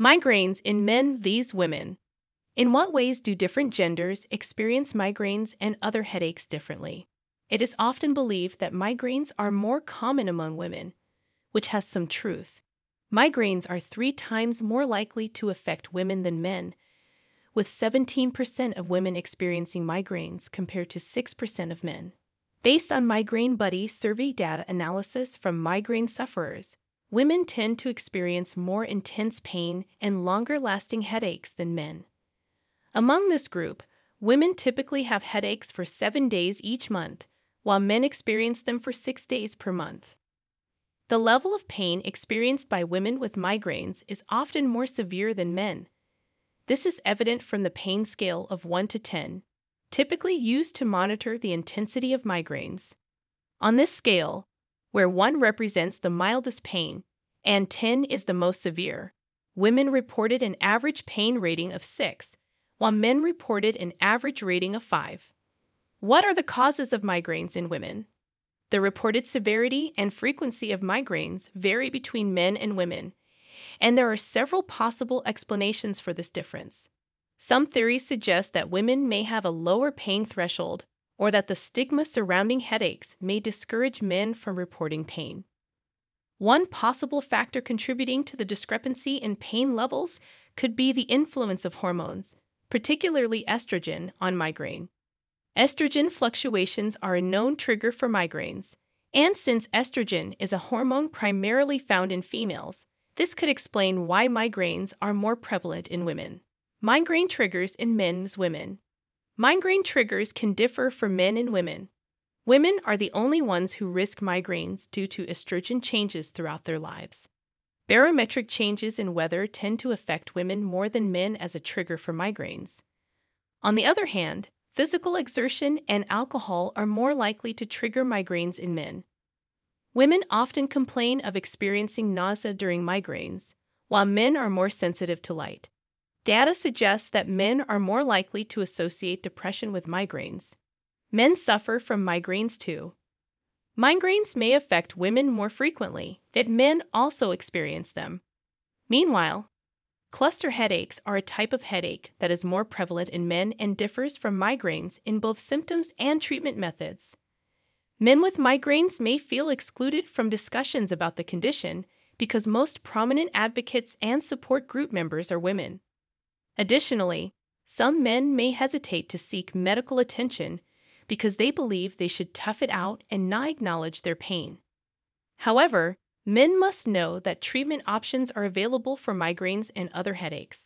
Migraines in men, these women. In what ways do different genders experience migraines and other headaches differently? It is often believed that migraines are more common among women, which has some truth. Migraines are three times more likely to affect women than men, with 17% of women experiencing migraines compared to 6% of men. Based on Migraine Buddy survey data analysis from migraine sufferers, women tend to experience more intense pain and longer lasting headaches than men. Among this group, women typically have headaches for seven days each month, while men experience them for six days per month. The level of pain experienced by women with migraines is often more severe than men. This is evident from the pain scale of 1 to 10, typically used to monitor the intensity of migraines. On this scale, where 1 represents the mildest pain and 10 is the most severe. Women reported an average pain rating of 6, while men reported an average rating of 5. What are the causes of migraines in women? The reported severity and frequency of migraines vary between men and women, and there are several possible explanations for this difference. Some theories suggest that women may have a lower pain threshold or that the stigma surrounding headaches may discourage men from reporting pain. One possible factor contributing to the discrepancy in pain levels could be the influence of hormones, particularly estrogen, on migraine. Estrogen fluctuations are a known trigger for migraines, and since estrogen is a hormone primarily found in females, this could explain why migraines are more prevalent in women. Migraine triggers in men's women. Migraine triggers can differ for men and women. Women are the only ones who risk migraines due to estrogen changes throughout their lives. Barometric changes in weather tend to affect women more than men as a trigger for migraines. On the other hand, physical exertion and alcohol are more likely to trigger migraines in men. Women often complain of experiencing nausea during migraines, while men are more sensitive to light. Data suggests that men are more likely to associate depression with migraines. Men suffer from migraines too. Migraines may affect women more frequently, that men also experience them. Meanwhile, cluster headaches are a type of headache that is more prevalent in men and differs from migraines in both symptoms and treatment methods. Men with migraines may feel excluded from discussions about the condition because most prominent advocates and support group members are women. Additionally, some men may hesitate to seek medical attention because they believe they should tough it out and not acknowledge their pain. However, men must know that treatment options are available for migraines and other headaches.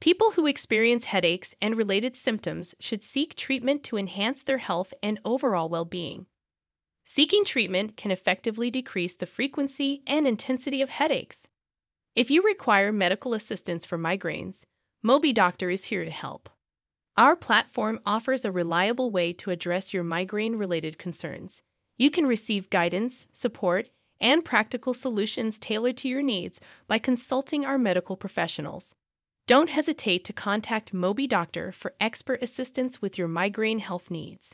People who experience headaches and related symptoms should seek treatment to enhance their health and overall well being. Seeking treatment can effectively decrease the frequency and intensity of headaches. If you require medical assistance for migraines, MobiDoctor is here to help. Our platform offers a reliable way to address your migraine related concerns. You can receive guidance, support, and practical solutions tailored to your needs by consulting our medical professionals. Don't hesitate to contact MobiDoctor for expert assistance with your migraine health needs.